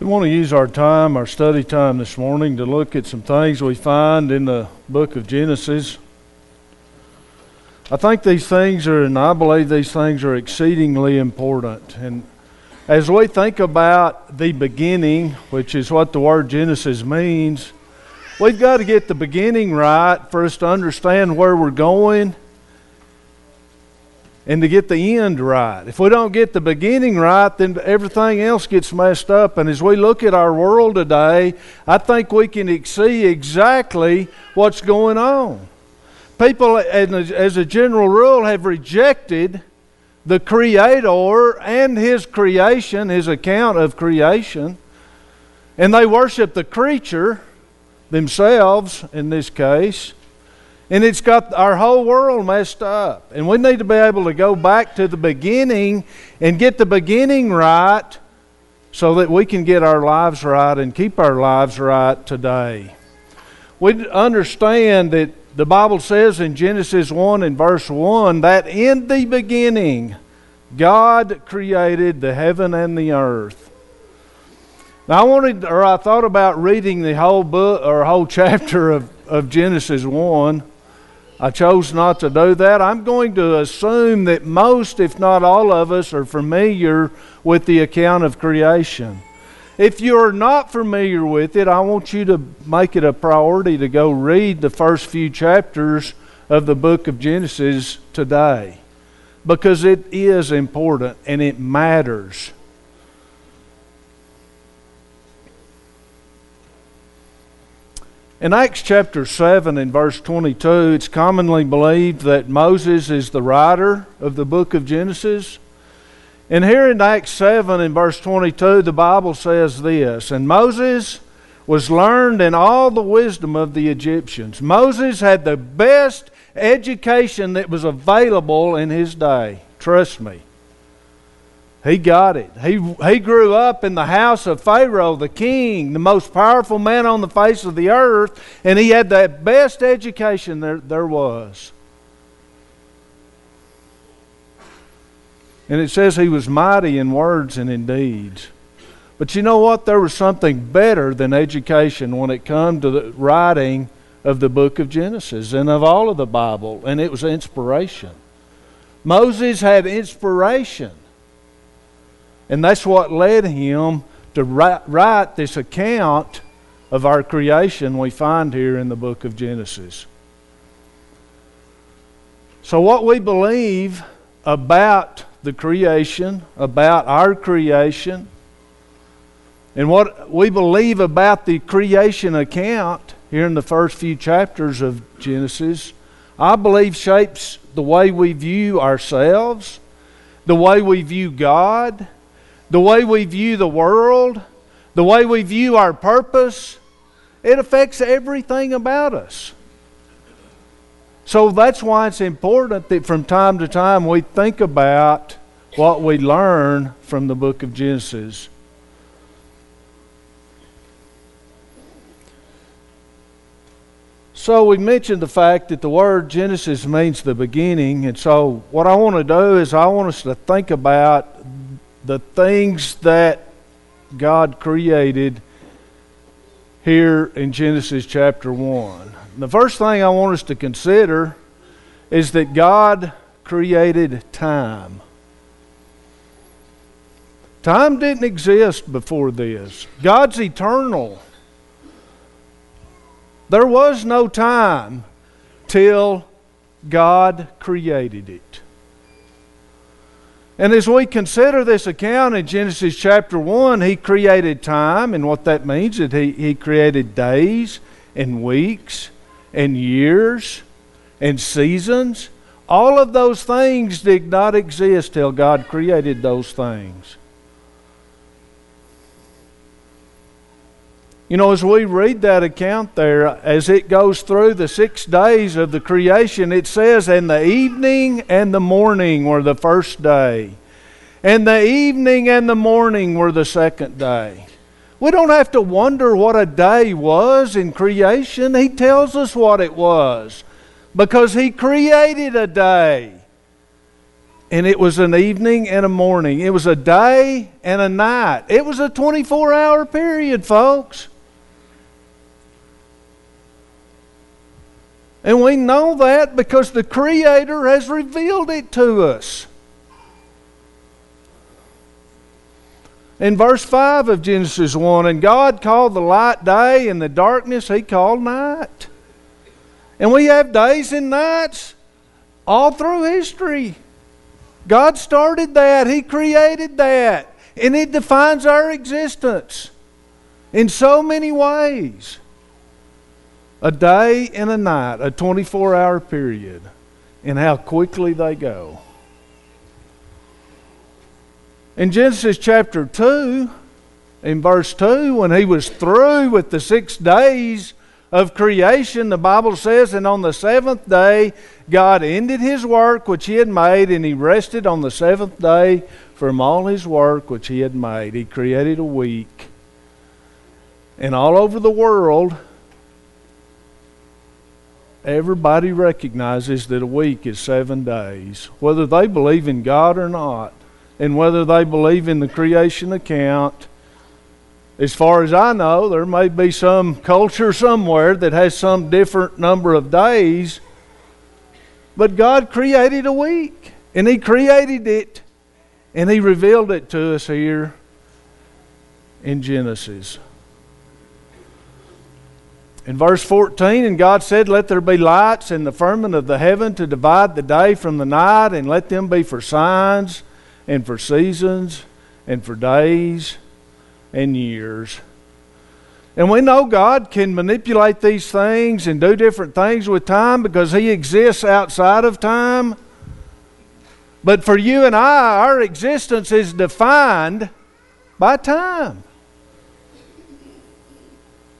We want to use our time, our study time this morning, to look at some things we find in the book of Genesis. I think these things are, and I believe these things are exceedingly important. And as we think about the beginning, which is what the word Genesis means, we've got to get the beginning right for us to understand where we're going and to get the end right. If we don't get the beginning right, then everything else gets messed up. And as we look at our world today, I think we can see exactly what's going on. People, as a general rule, have rejected the Creator and His creation, His account of creation, and they worship the creature themselves in this case and it's got our whole world messed up. And we need to be able to go back to the beginning and get the beginning right so that we can get our lives right and keep our lives right today. We understand that the Bible says in Genesis 1 and verse 1 that in the beginning God created the heaven and the earth. Now I wanted or I thought about reading the whole book or whole chapter of, of Genesis 1 I chose not to do that. I'm going to assume that most, if not all of us, are familiar with the account of creation. If you're not familiar with it, I want you to make it a priority to go read the first few chapters of the book of Genesis today because it is important and it matters. In Acts chapter 7 and verse 22, it's commonly believed that Moses is the writer of the book of Genesis. And here in Acts 7 and verse 22, the Bible says this And Moses was learned in all the wisdom of the Egyptians. Moses had the best education that was available in his day. Trust me. He got it. He, he grew up in the house of Pharaoh, the king, the most powerful man on the face of the earth, and he had the best education there, there was. And it says he was mighty in words and in deeds. But you know what? There was something better than education when it come to the writing of the book of Genesis and of all of the Bible, and it was inspiration. Moses had inspiration. And that's what led him to write, write this account of our creation we find here in the book of Genesis. So, what we believe about the creation, about our creation, and what we believe about the creation account here in the first few chapters of Genesis, I believe shapes the way we view ourselves, the way we view God, the way we view the world, the way we view our purpose, it affects everything about us. So that's why it's important that from time to time we think about what we learn from the book of Genesis. So we mentioned the fact that the word Genesis means the beginning, and so what I want to do is I want us to think about the things that God created here in Genesis chapter 1. The first thing I want us to consider is that God created time. Time didn't exist before this. God's eternal. There was no time till God created it. And as we consider this account in Genesis chapter 1, he created time, and what that means is he, he created days and weeks and years and seasons. All of those things did not exist till God created those things. You know, as we read that account there, as it goes through the six days of the creation, it says, And the evening and the morning were the first day, and the evening and the morning were the second day. We don't have to wonder what a day was in creation. He tells us what it was because He created a day. and it was an evening and a morning. It was a day and a night. It was a 24 hour period, folks. And we know that because the Creator has revealed it to us. In verse 5 of Genesis 1, and God called the light day, and the darkness He called night. And we have days and nights all through history. God started that, He created that, and it defines our existence in so many ways a day and a night, a 24 hour period, and how quickly they go. In Genesis chapter 2, in verse 2, when he was through with the six days of creation, the Bible says, and on the seventh day, God ended his work which he had made, and he rested on the seventh day from all his work which he had made. He created a week. And all over the world, everybody recognizes that a week is seven days, whether they believe in God or not, and whether they believe in the creation account. As far as I know, there may be some culture somewhere that has some different number of days, but God created a week, and He created it, and He revealed it to us here in Genesis. In verse 14, and God said, Let there be lights in the firmament of the heaven to divide the day from the night, and let them be for signs, and for seasons, and for days, and years. And we know God can manipulate these things and do different things with time because He exists outside of time. But for you and I, our existence is defined by time.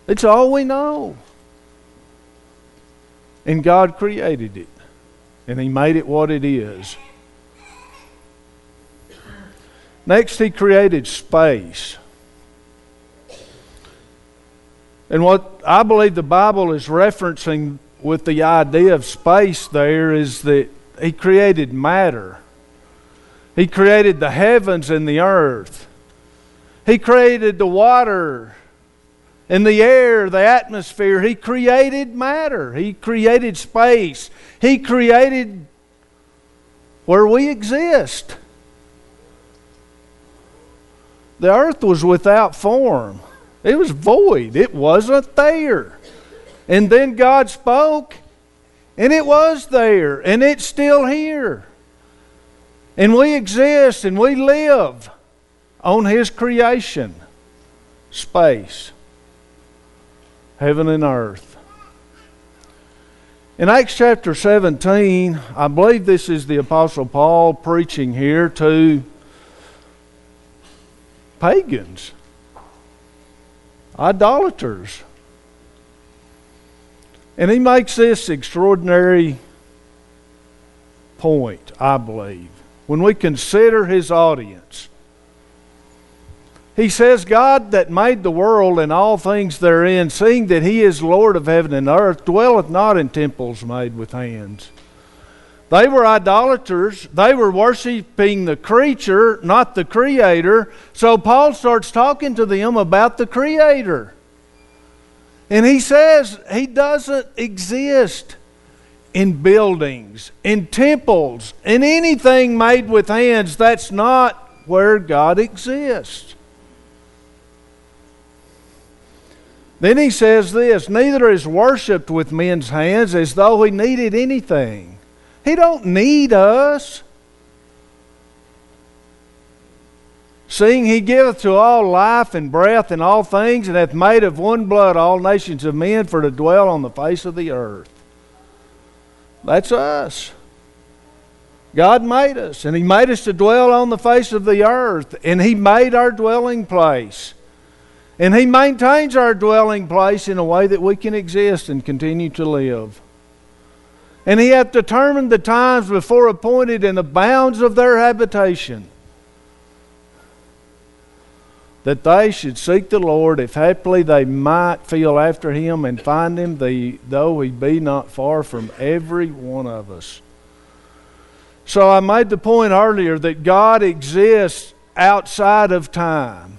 It's all we know. And God created it, and He made it what it is. Next, He created space. And what I believe the Bible is referencing with the idea of space there is that He created matter. He created the heavens and the earth. He created the water and the air, the atmosphere. He created matter. He created space. He created where we exist. The earth was without form, it was void, it wasn't there. And then God spoke, and it was there, and it's still here. And we exist and we live on His creation space heaven and earth. In Acts chapter 17, I believe this is the Apostle Paul preaching here to pagans, idolaters. And he makes this extraordinary point, I believe, when we consider his audience. He says, God that made the world and all things therein, seeing that he is Lord of heaven and earth, dwelleth not in temples made with hands. They were idolaters. They were worshiping the creature, not the creator. So Paul starts talking to them about the creator. And he says he doesn't exist in buildings, in temples, in anything made with hands. That's not where God exists. Then he says this Neither is worshipped with men's hands as though he needed anything. He don't need us. Seeing he giveth to all life and breath and all things, and hath made of one blood all nations of men for to dwell on the face of the earth. That's us. God made us, and He made us to dwell on the face of the earth, and He made our dwelling place. And He maintains our dwelling place in a way that we can exist and continue to live. And He hath determined the times before appointed and the bounds of their habitation, that they should seek the Lord, if haply they might feel after Him and find Him, the, though He be not far from every one of us. So I made the point earlier that God exists outside of time.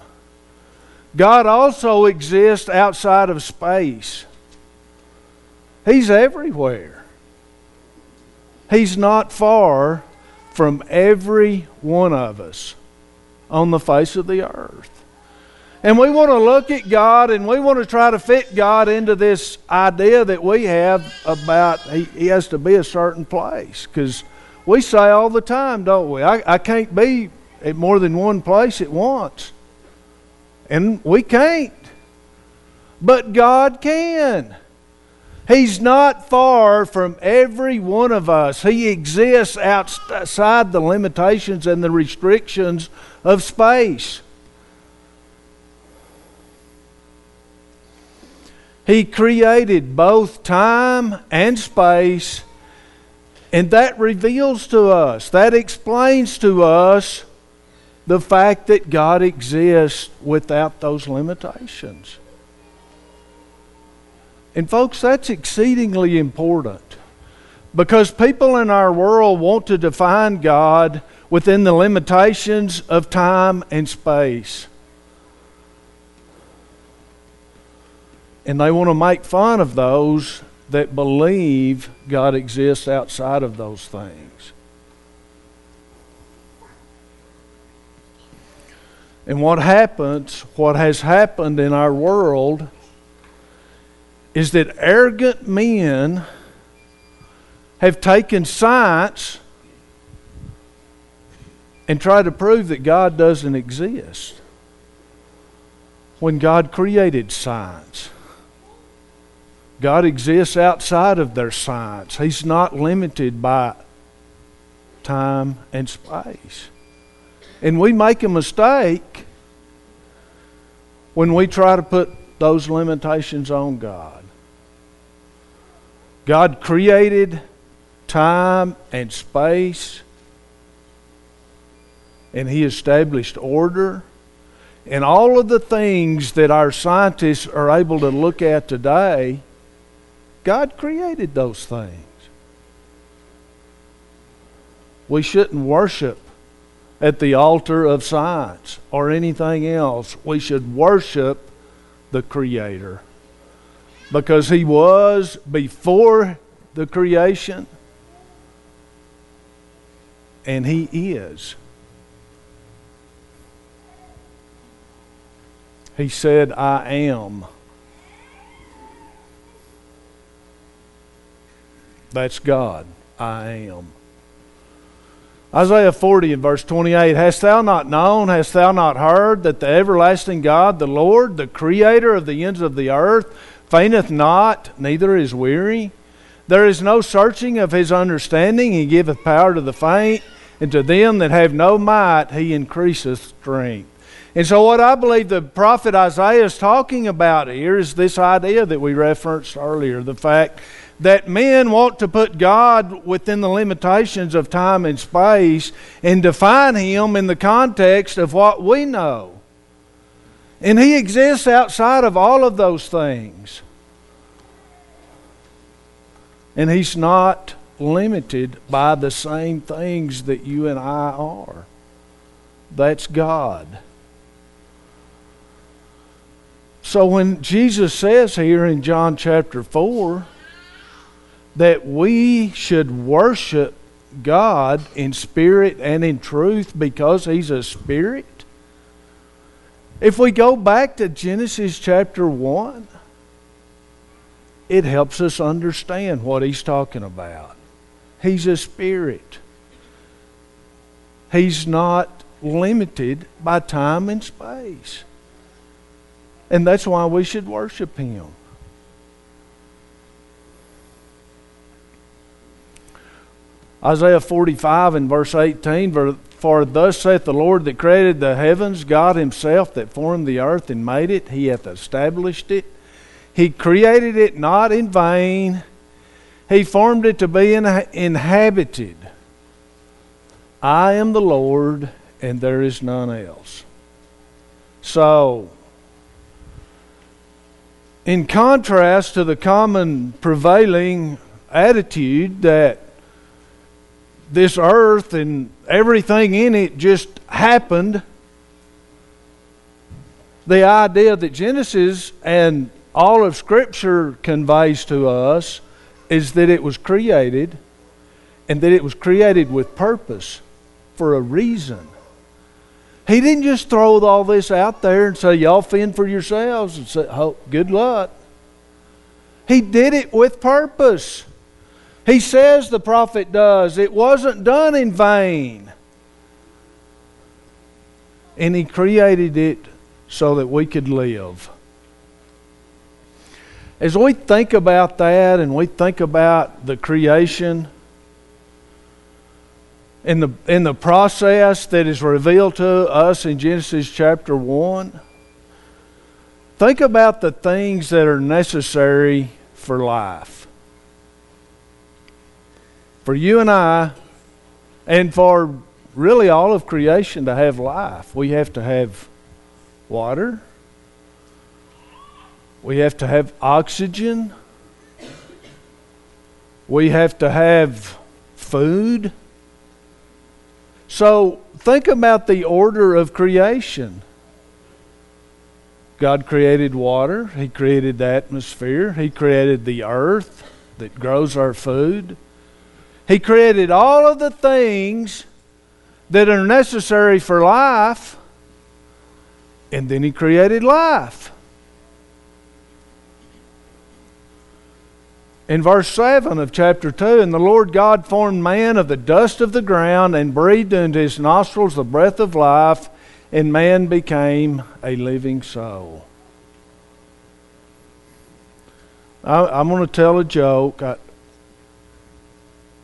God also exists outside of space. He's everywhere. He's not far from every one of us on the face of the earth. And we want to look at God and we want to try to fit God into this idea that we have about He, he has to be a certain place. Because we say all the time, don't we? I, I can't be at more than one place at once. And we can't. But God can. He's not far from every one of us. He exists outside the limitations and the restrictions of space. He created both time and space, and that reveals to us, that explains to us the fact that God exists without those limitations. And, folks, that's exceedingly important because people in our world want to define God within the limitations of time and space. And they want to make fun of those that believe God exists outside of those things. And what happens, what has happened in our world, is that arrogant men have taken science and tried to prove that God doesn't exist when God created science. God exists outside of their science. He's not limited by time and space. And we make a mistake when we try to put those limitations on God. God created time and space, and He established order. And all of the things that our scientists are able to look at today, God created those things. We shouldn't worship at the altar of science or anything else. We should worship the Creator because He was before the creation and He is. He said, I am. That's God. I am. Isaiah 40 and verse 28 Hast thou not known, hast thou not heard, that the everlasting God, the Lord, the creator of the ends of the earth, fainteth not, neither is weary? There is no searching of his understanding. He giveth power to the faint, and to them that have no might, he increaseth strength. And so, what I believe the prophet Isaiah is talking about here is this idea that we referenced earlier the fact that men want to put God within the limitations of time and space and define Him in the context of what we know. And He exists outside of all of those things. And He's not limited by the same things that you and I are. That's God. So when Jesus says here in John chapter 4, that we should worship God in spirit and in truth because He's a spirit. If we go back to Genesis chapter 1, it helps us understand what He's talking about. He's a spirit, He's not limited by time and space. And that's why we should worship Him. Isaiah 45 and verse 18 For thus saith the Lord that created the heavens, God Himself that formed the earth and made it, He hath established it. He created it not in vain, He formed it to be inhabited. I am the Lord, and there is none else. So, in contrast to the common prevailing attitude that this earth and everything in it just happened, the idea that Genesis and all of Scripture conveys to us is that it was created and that it was created with purpose for a reason. He didn't just throw all this out there and say, Y'all fend for yourselves and say, oh, Good luck. He did it with purpose. He says, the prophet does, it wasn't done in vain. And He created it so that we could live. As we think about that and we think about the creation, in the, in the process that is revealed to us in Genesis chapter 1, think about the things that are necessary for life. For you and I, and for really all of creation to have life, we have to have water, we have to have oxygen, we have to have food. So think about the order of creation. God created water, He created the atmosphere, He created the earth that grows our food. He created all of the things that are necessary for life, and then He created life. In verse 7 of chapter 2, and the Lord God formed man of the dust of the ground and breathed into his nostrils the breath of life, and man became a living soul. I, am going to tell a joke I,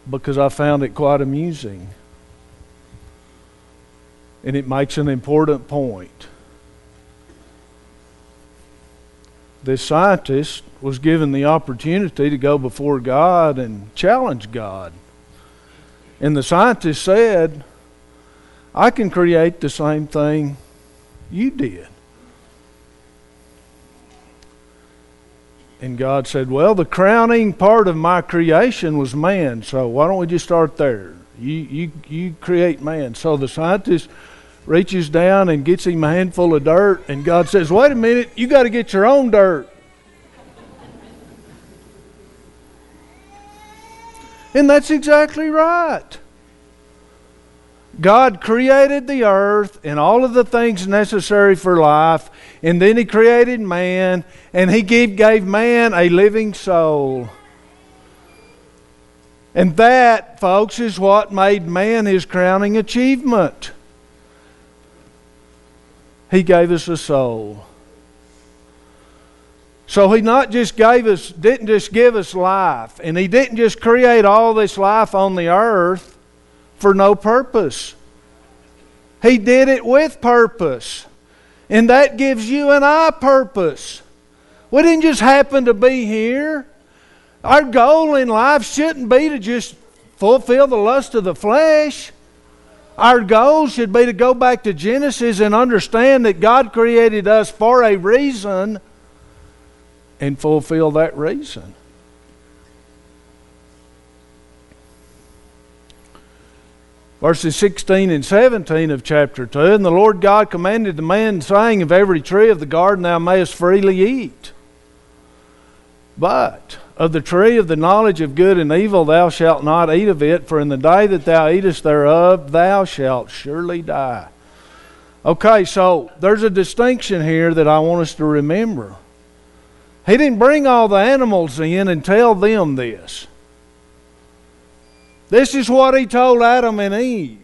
because I found it quite amusing. And it makes an important point. This scientist was given the opportunity to go before God and challenge God. And the scientist said, I can create the same thing you did. And God said, Well, the crowning part of my creation was man, so why don't we just start there? You, you, you create man. So the scientist reaches down and gets him a handful of dirt, and God says, Wait a minute, you got to get your own dirt. And that's exactly right. God created the earth and all of the things necessary for life, and then He created man, and He gave, gave man a living soul. And that, folks, is what made man his crowning achievement. He gave us a soul. So he not just gave us, didn't just give us life, and he didn't just create all this life on the earth for no purpose. He did it with purpose. And that gives you and I purpose. We didn't just happen to be here. Our goal in life shouldn't be to just fulfill the lust of the flesh. Our goal should be to go back to Genesis and understand that God created us for a reason and fulfill that reason. Verses 16 and 17 of chapter 2 And the Lord God commanded the man, saying, Of every tree of the garden thou mayest freely eat. But of the tree of the knowledge of good and evil thou shalt not eat of it, for in the day that thou eatest thereof thou shalt surely die. Okay, so there's a distinction here that I want us to remember. He didn't bring all the animals in and tell them this. This is what he told Adam and Eve.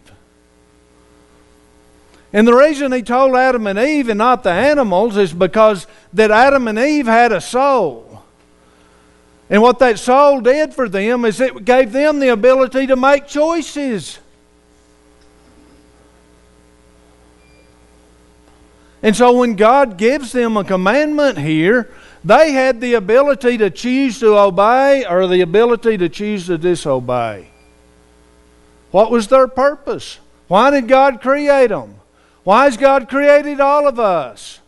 And the reason he told Adam and Eve and not the animals is because that Adam and Eve had a soul. And what that soul did for them is it gave them the ability to make choices. And so when God gives them a commandment here, they had the ability to choose to obey or the ability to choose to disobey. What was their purpose? Why did God create them? Why has God created all of us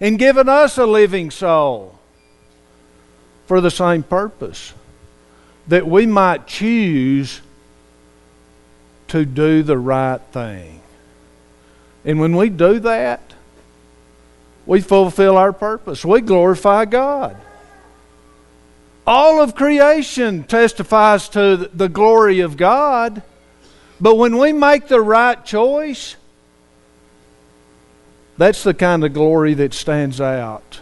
and given us a living soul? For the same purpose that we might choose to do the right thing. And when we do that, we fulfill our purpose. We glorify God. All of creation testifies to the glory of God. But when we make the right choice, that's the kind of glory that stands out.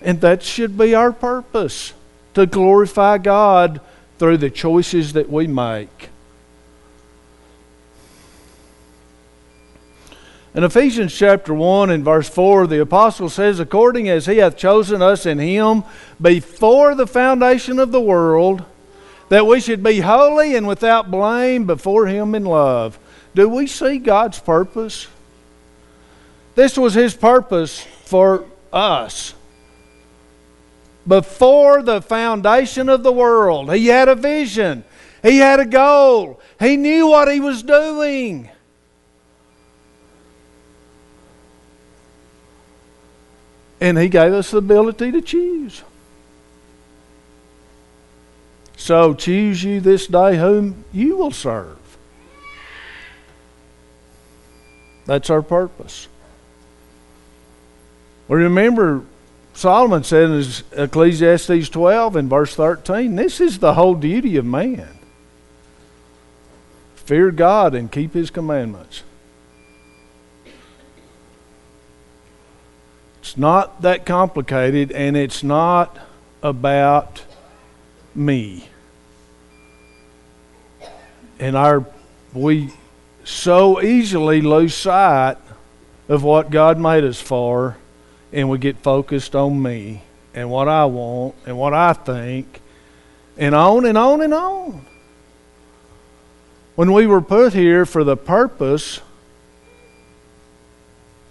And that should be our purpose to glorify God through the choices that we make. In Ephesians chapter 1 and verse 4, the apostle says, According as he hath chosen us in him before the foundation of the world, that we should be holy and without blame before him in love. Do we see God's purpose? This was his purpose for us. Before the foundation of the world, he had a vision, he had a goal, he knew what he was doing. And He gave us the ability to choose. So choose you this day whom you will serve. That's our purpose. Well, remember, Solomon said in Ecclesiastes 12 and verse 13, this is the whole duty of man fear God and keep His commandments. It's not that complicated, and it's not about me. And our we so easily lose sight of what God made us for, and we get focused on me and what I want and what I think, and on and on and on. When we were put here for the purpose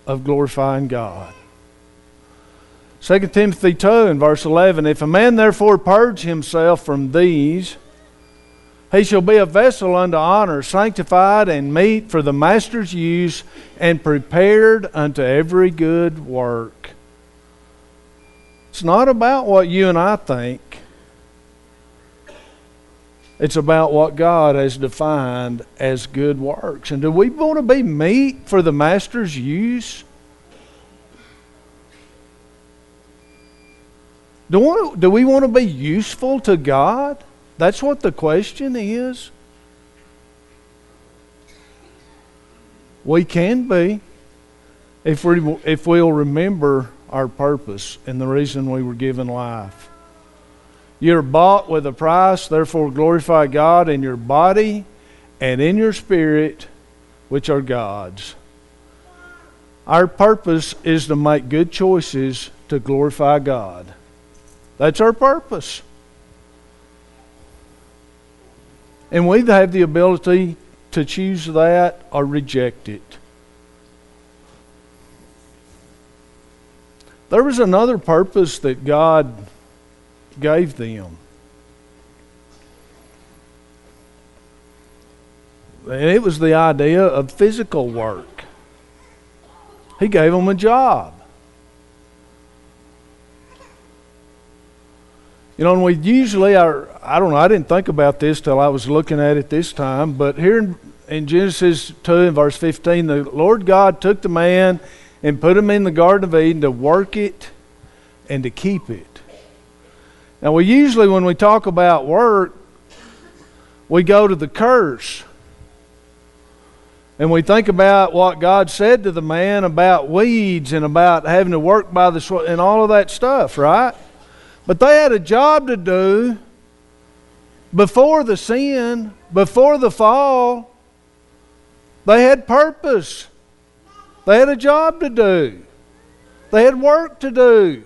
of glorifying God. 2 Timothy 2 and verse 11 If a man therefore purge himself from these, he shall be a vessel unto honor, sanctified and meet for the master's use, and prepared unto every good work. It's not about what you and I think. It's about what God has defined as good works. And do we want to be meet for the master's use? Do, want to, do we want to be useful to God? That's what the question is. We can be if, we, if we'll remember our purpose and the reason we were given life. You're bought with a price, therefore glorify God in your body and in your spirit, which are God's. Our purpose is to make good choices to glorify God. That's our purpose. And we have the ability to choose that or reject it. There was another purpose that God gave them. And it was the idea of physical work. He gave them a job. You know, and we usually are, I don't know, I didn't think about this till I was looking at it this time, but here in, in Genesis 2 and verse 15, the Lord God took the man and put him in the Garden of Eden to work it and to keep it. Now, we usually, when we talk about work, we go to the curse. And we think about what God said to the man about weeds and about having to work by the and all of that stuff, right? But they had a job to do before the sin, before the fall. They had purpose. They had a job to do. They had work to do.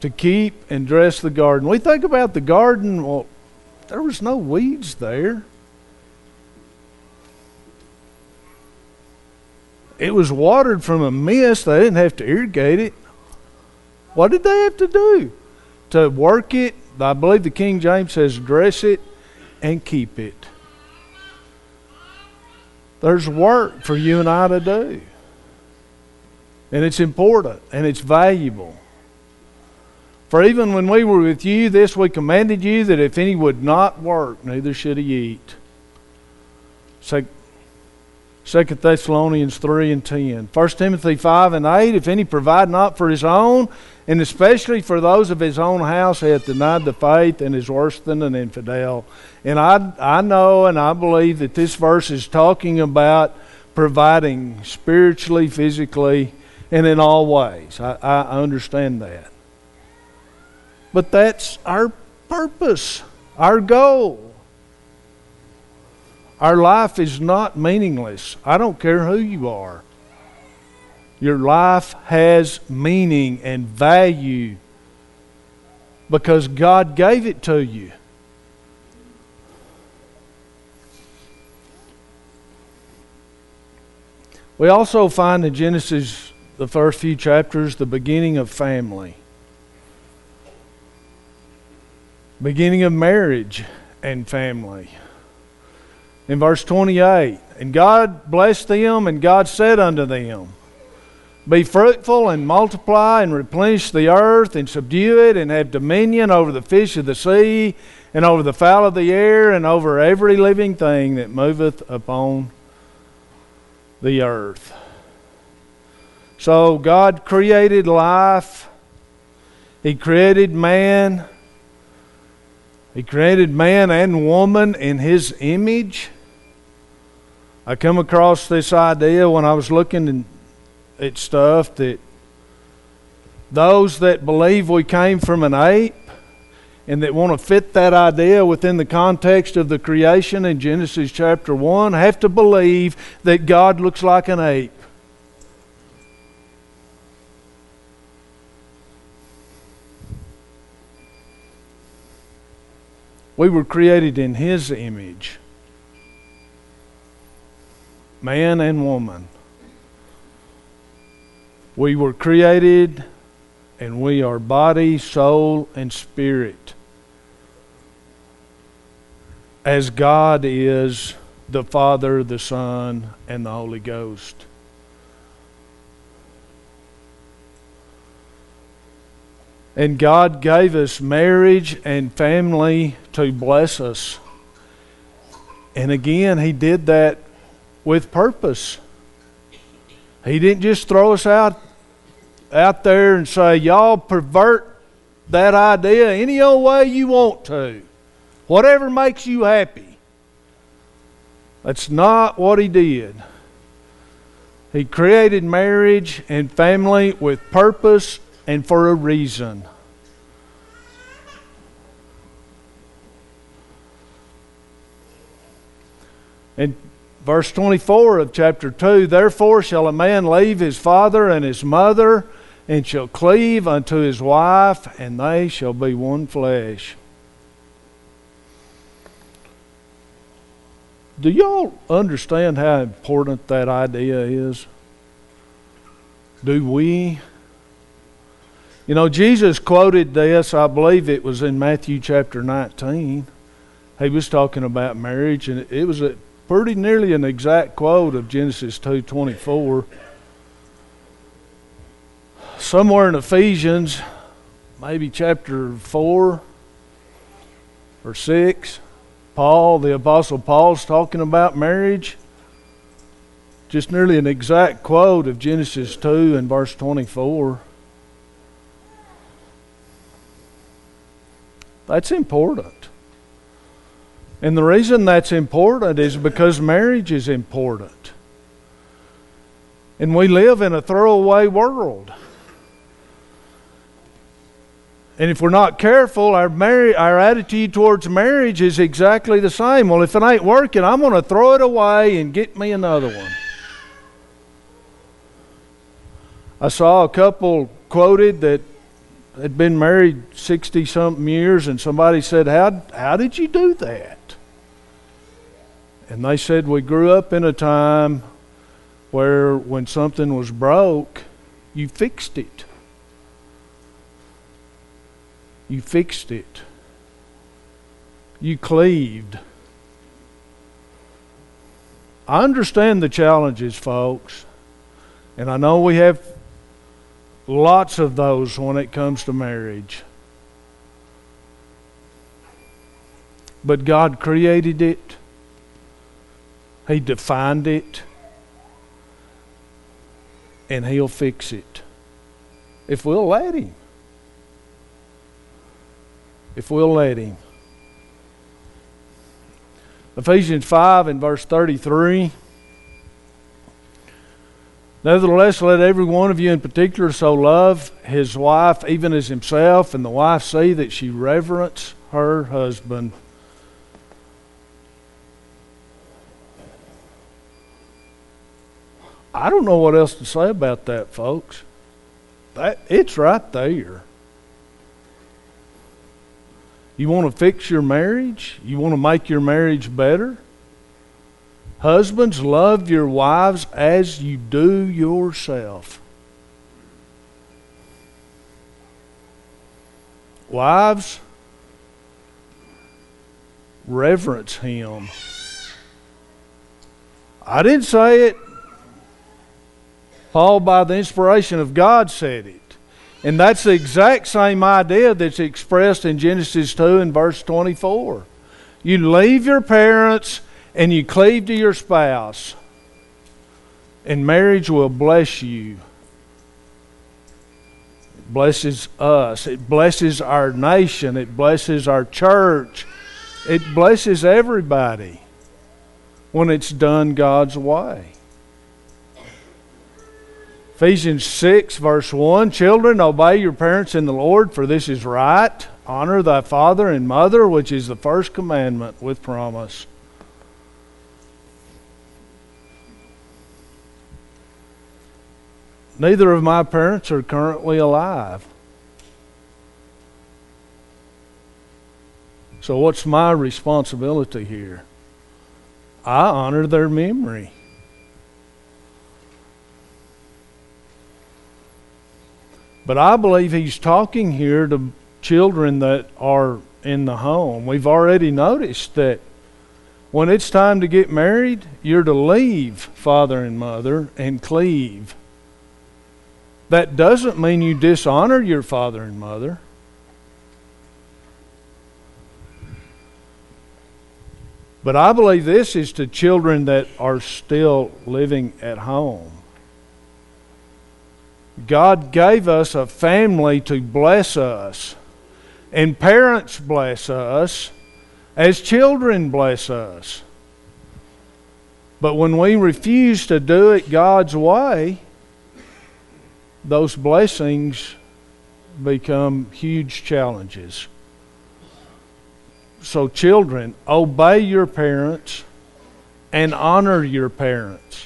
To keep and dress the garden. We think about the garden, well, there was no weeds there. It was watered from a mist. They didn't have to irrigate it. What did they have to do? To work it, I believe the King James says dress it and keep it. There's work for you and I to do. And it's important and it's valuable. For even when we were with you, this we commanded you that if any would not work, neither should he eat. 2 Thessalonians 3 and 10. 1 Timothy 5 and 8. If any provide not for his own, and especially for those of his own house, he hath denied the faith and is worse than an infidel. And I, I know and I believe that this verse is talking about providing spiritually, physically, and in all ways. I, I understand that. But that's our purpose, our goal. Our life is not meaningless. I don't care who you are. Your life has meaning and value because God gave it to you. We also find in Genesis, the first few chapters, the beginning of family. beginning of marriage and family. In verse 28, and God blessed them, and God said unto them, Be fruitful and multiply and replenish the earth and subdue it and have dominion over the fish of the sea and over the fowl of the air and over every living thing that moveth upon the earth. So God created life, He created man he created man and woman in His image. I come across this idea when I was looking at stuff that those that believe we came from an ape and that want to fit that idea within the context of the creation in Genesis chapter 1 have to believe that God looks like an ape. We were created in His image, man and woman. We were created and we are body, soul, and spirit. As God is the Father, the Son, and the Holy Ghost. And God gave us marriage and family to bless us. And again, He did that with purpose. He didn't just throw us out out there and say, Y'all pervert that idea any old way you want to. Whatever makes you happy. That's not what he did. He created marriage and family with purpose and for a reason. In verse 24 of chapter 2 Therefore shall a man leave his father and his mother, and shall cleave unto his wife, and they shall be one flesh. Do y'all understand how important that idea is? Do we? You know, Jesus quoted this, I believe it was in Matthew chapter 19. He was talking about marriage, and it was a pretty nearly an exact quote of Genesis 2.24. Somewhere in Ephesians, maybe chapter 4 or 6, Paul, the Apostle Paul's talking about marriage. Just nearly an exact quote of Genesis 2 and verse 24. That's important. And the reason that's important is because marriage is important. And we live in a throwaway world. And if we're not careful, our, mar- our attitude towards marriage is exactly the same. Well, if it ain't working, I'm going to throw it away and get me another one. I saw a couple quoted that had been married 60 something years, and somebody said, how, how did you do that? And they said, We grew up in a time where when something was broke, you fixed it. You fixed it. You cleaved. I understand the challenges, folks. And I know we have lots of those when it comes to marriage. But God created it. He defined it. And He'll fix it if we'll let Him. If we'll let Him. Ephesians 5 and verse 33. Nevertheless, let every one of you in particular so love his wife even as himself, and the wife see that she reverence her husband. I don't know what else to say about that, folks. That it's right there. You want to fix your marriage? You want to make your marriage better? Husbands, love your wives as you do yourself. Wives, reverence him. I didn't say it. Paul, by the inspiration of God, said it. And that's the exact same idea that's expressed in Genesis 2 and verse 24. You leave your parents and you cleave to your spouse, and marriage will bless you. It blesses us, it blesses our nation, it blesses our church, it blesses everybody when it's done God's way. Ephesians 6, verse 1 Children, obey your parents in the Lord, for this is right. Honor thy father and mother, which is the first commandment with promise. Neither of my parents are currently alive. So, what's my responsibility here? I honor their memory. But I believe he's talking here to children that are in the home. We've already noticed that when it's time to get married, you're to leave father and mother and cleave. That doesn't mean you dishonor your father and mother. But I believe this is to children that are still living at home. God gave us a family to bless us, and parents bless us as children bless us. But when we refuse to do it God's way, those blessings become huge challenges. So, children, obey your parents and honor your parents.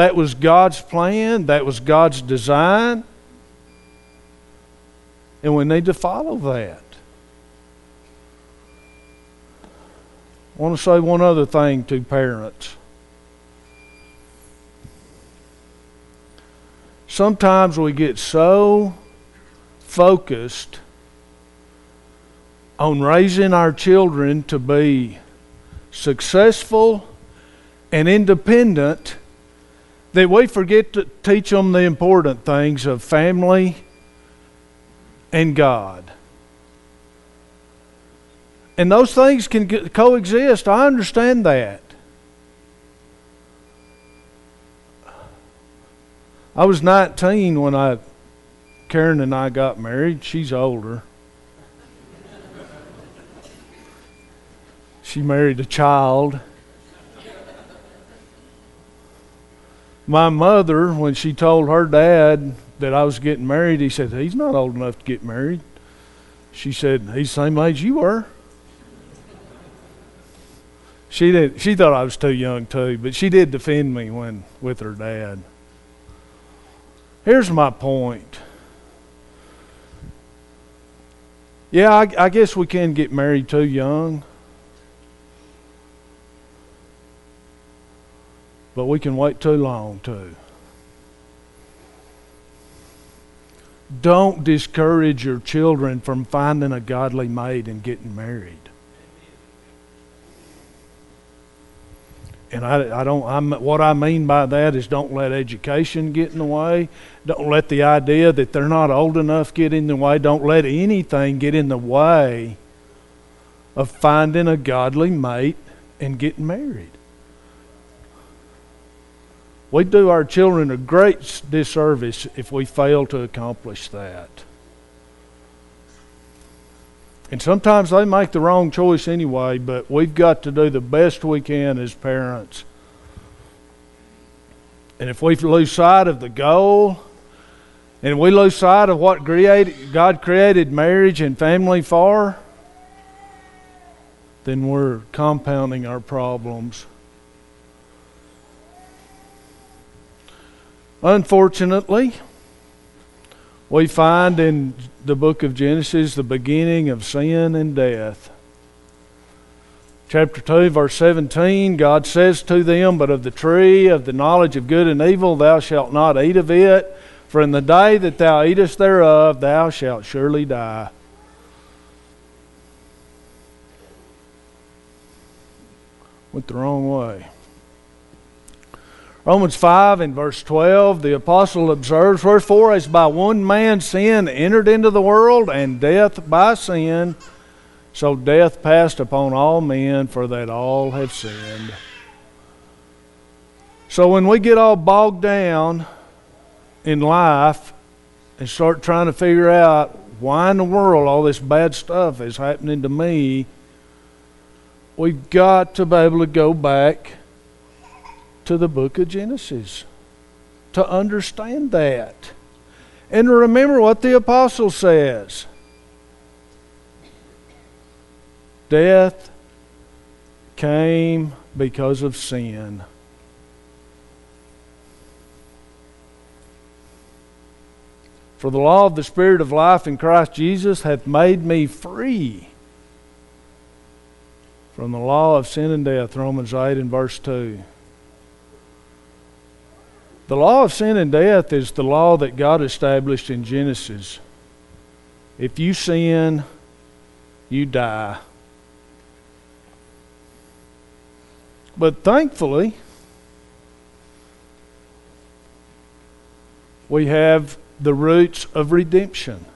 That was God's plan, that was God's design. And we need to follow that. I want to say one other thing to parents. Sometimes we get so focused on raising our children to be successful and independent that we forget to teach them the important things of family and God. And those things can coexist. I understand that. I was 19 when I Karen and I got married. She's older. she married a child. My mother, when she told her dad that I was getting married, he said, He's not old enough to get married. She said, He's the same age you were. She did she thought I was too young too, but she did defend me when with her dad. Here's my point. Yeah, I, I guess we can get married too young. But we can wait too long, too. Don't discourage your children from finding a godly mate and getting married. And I, I don't. I'm, what I mean by that is, don't let education get in the way. Don't let the idea that they're not old enough get in the way. Don't let anything get in the way of finding a godly mate and getting married. We do our children a great disservice if we fail to accomplish that. And sometimes they make the wrong choice anyway, but we've got to do the best we can as parents. And if we lose sight of the goal, and we lose sight of what created, God created marriage and family for, then we're compounding our problems. Unfortunately, we find in the book of Genesis the beginning of sin and death. Chapter 2, verse 17 God says to them, But of the tree of the knowledge of good and evil thou shalt not eat of it, for in the day that thou eatest thereof thou shalt surely die. Went the wrong way. Romans 5 and verse 12, the apostle observes, Wherefore, as by one man sin entered into the world, and death by sin, so death passed upon all men, for that all have sinned. So when we get all bogged down in life and start trying to figure out why in the world all this bad stuff is happening to me, we've got to be able to go back to the book of Genesis to understand that. And remember what the apostle says death came because of sin. For the law of the Spirit of life in Christ Jesus hath made me free from the law of sin and death. Romans 8 and verse 2. The law of sin and death is the law that God established in Genesis. If you sin, you die. But thankfully, we have the roots of redemption,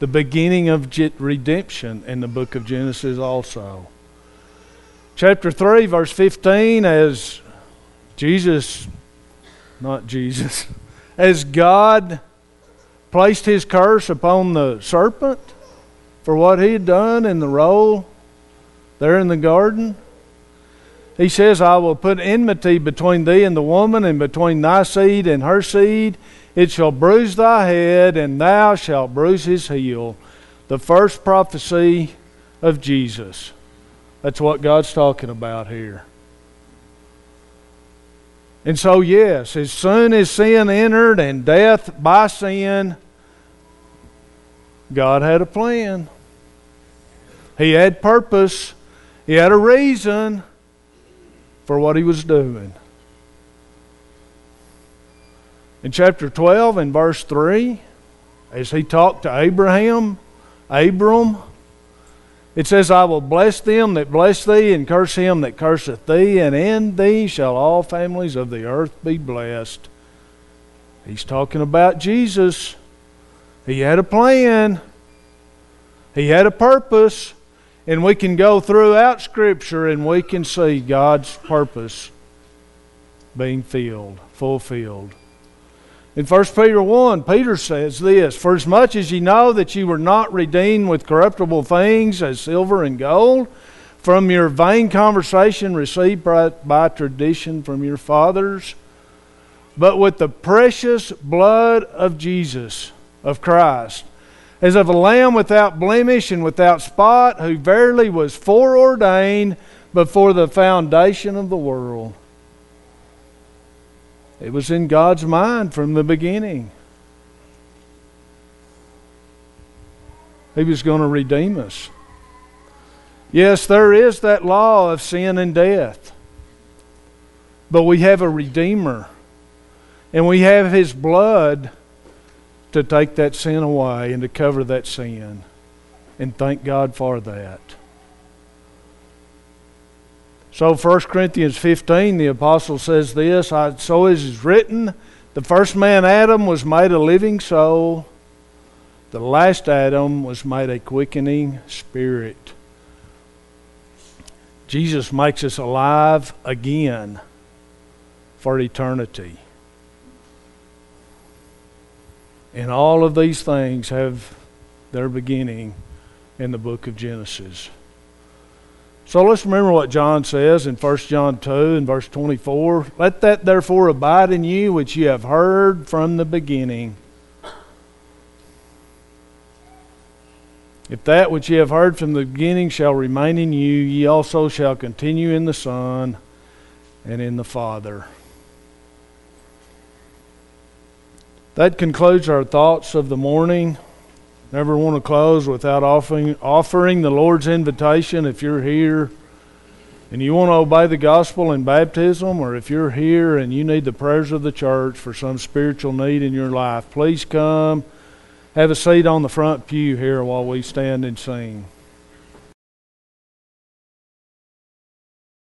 the beginning of redemption in the book of Genesis also. Chapter 3, verse 15, as Jesus not Jesus, as God placed his curse upon the serpent for what he had done in the role there in the garden. He says, I will put enmity between thee and the woman, and between thy seed and her seed. It shall bruise thy head, and thou shalt bruise his heel. The first prophecy of Jesus. That's what God's talking about here. And so, yes, as soon as sin entered and death by sin, God had a plan. He had purpose. He had a reason for what he was doing. In chapter 12 and verse 3, as he talked to Abraham, Abram, it says, I will bless them that bless thee, and curse him that curseth thee, and in thee shall all families of the earth be blessed. He's talking about Jesus. He had a plan, he had a purpose, and we can go throughout Scripture and we can see God's purpose being filled, fulfilled. In 1 Peter 1, Peter says this For as much as ye know that ye were not redeemed with corruptible things as silver and gold, from your vain conversation received by, by tradition from your fathers, but with the precious blood of Jesus, of Christ, as of a lamb without blemish and without spot, who verily was foreordained before the foundation of the world it was in God's mind from the beginning. He was going to redeem us. Yes, there is that law of sin and death. But we have a Redeemer. And we have His blood to take that sin away and to cover that sin. And thank God for that. So 1 Corinthians 15, the apostle says this So as is written, the first man, Adam, was made a living soul. The last Adam was made a quickening spirit. Jesus makes us alive again for eternity. And all of these things have their beginning in the book of Genesis. So let's remember what John says in 1 John 2 and verse 24. Let that therefore abide in you which you have heard from the beginning. If that which ye have heard from the beginning shall remain in you, ye also shall continue in the Son and in the Father. That concludes our thoughts of the morning. Never want to close without offering, offering the Lord's invitation if you're here and you want to obey the gospel in baptism, or if you're here and you need the prayers of the church for some spiritual need in your life, please come have a seat on the front pew here while we stand and sing.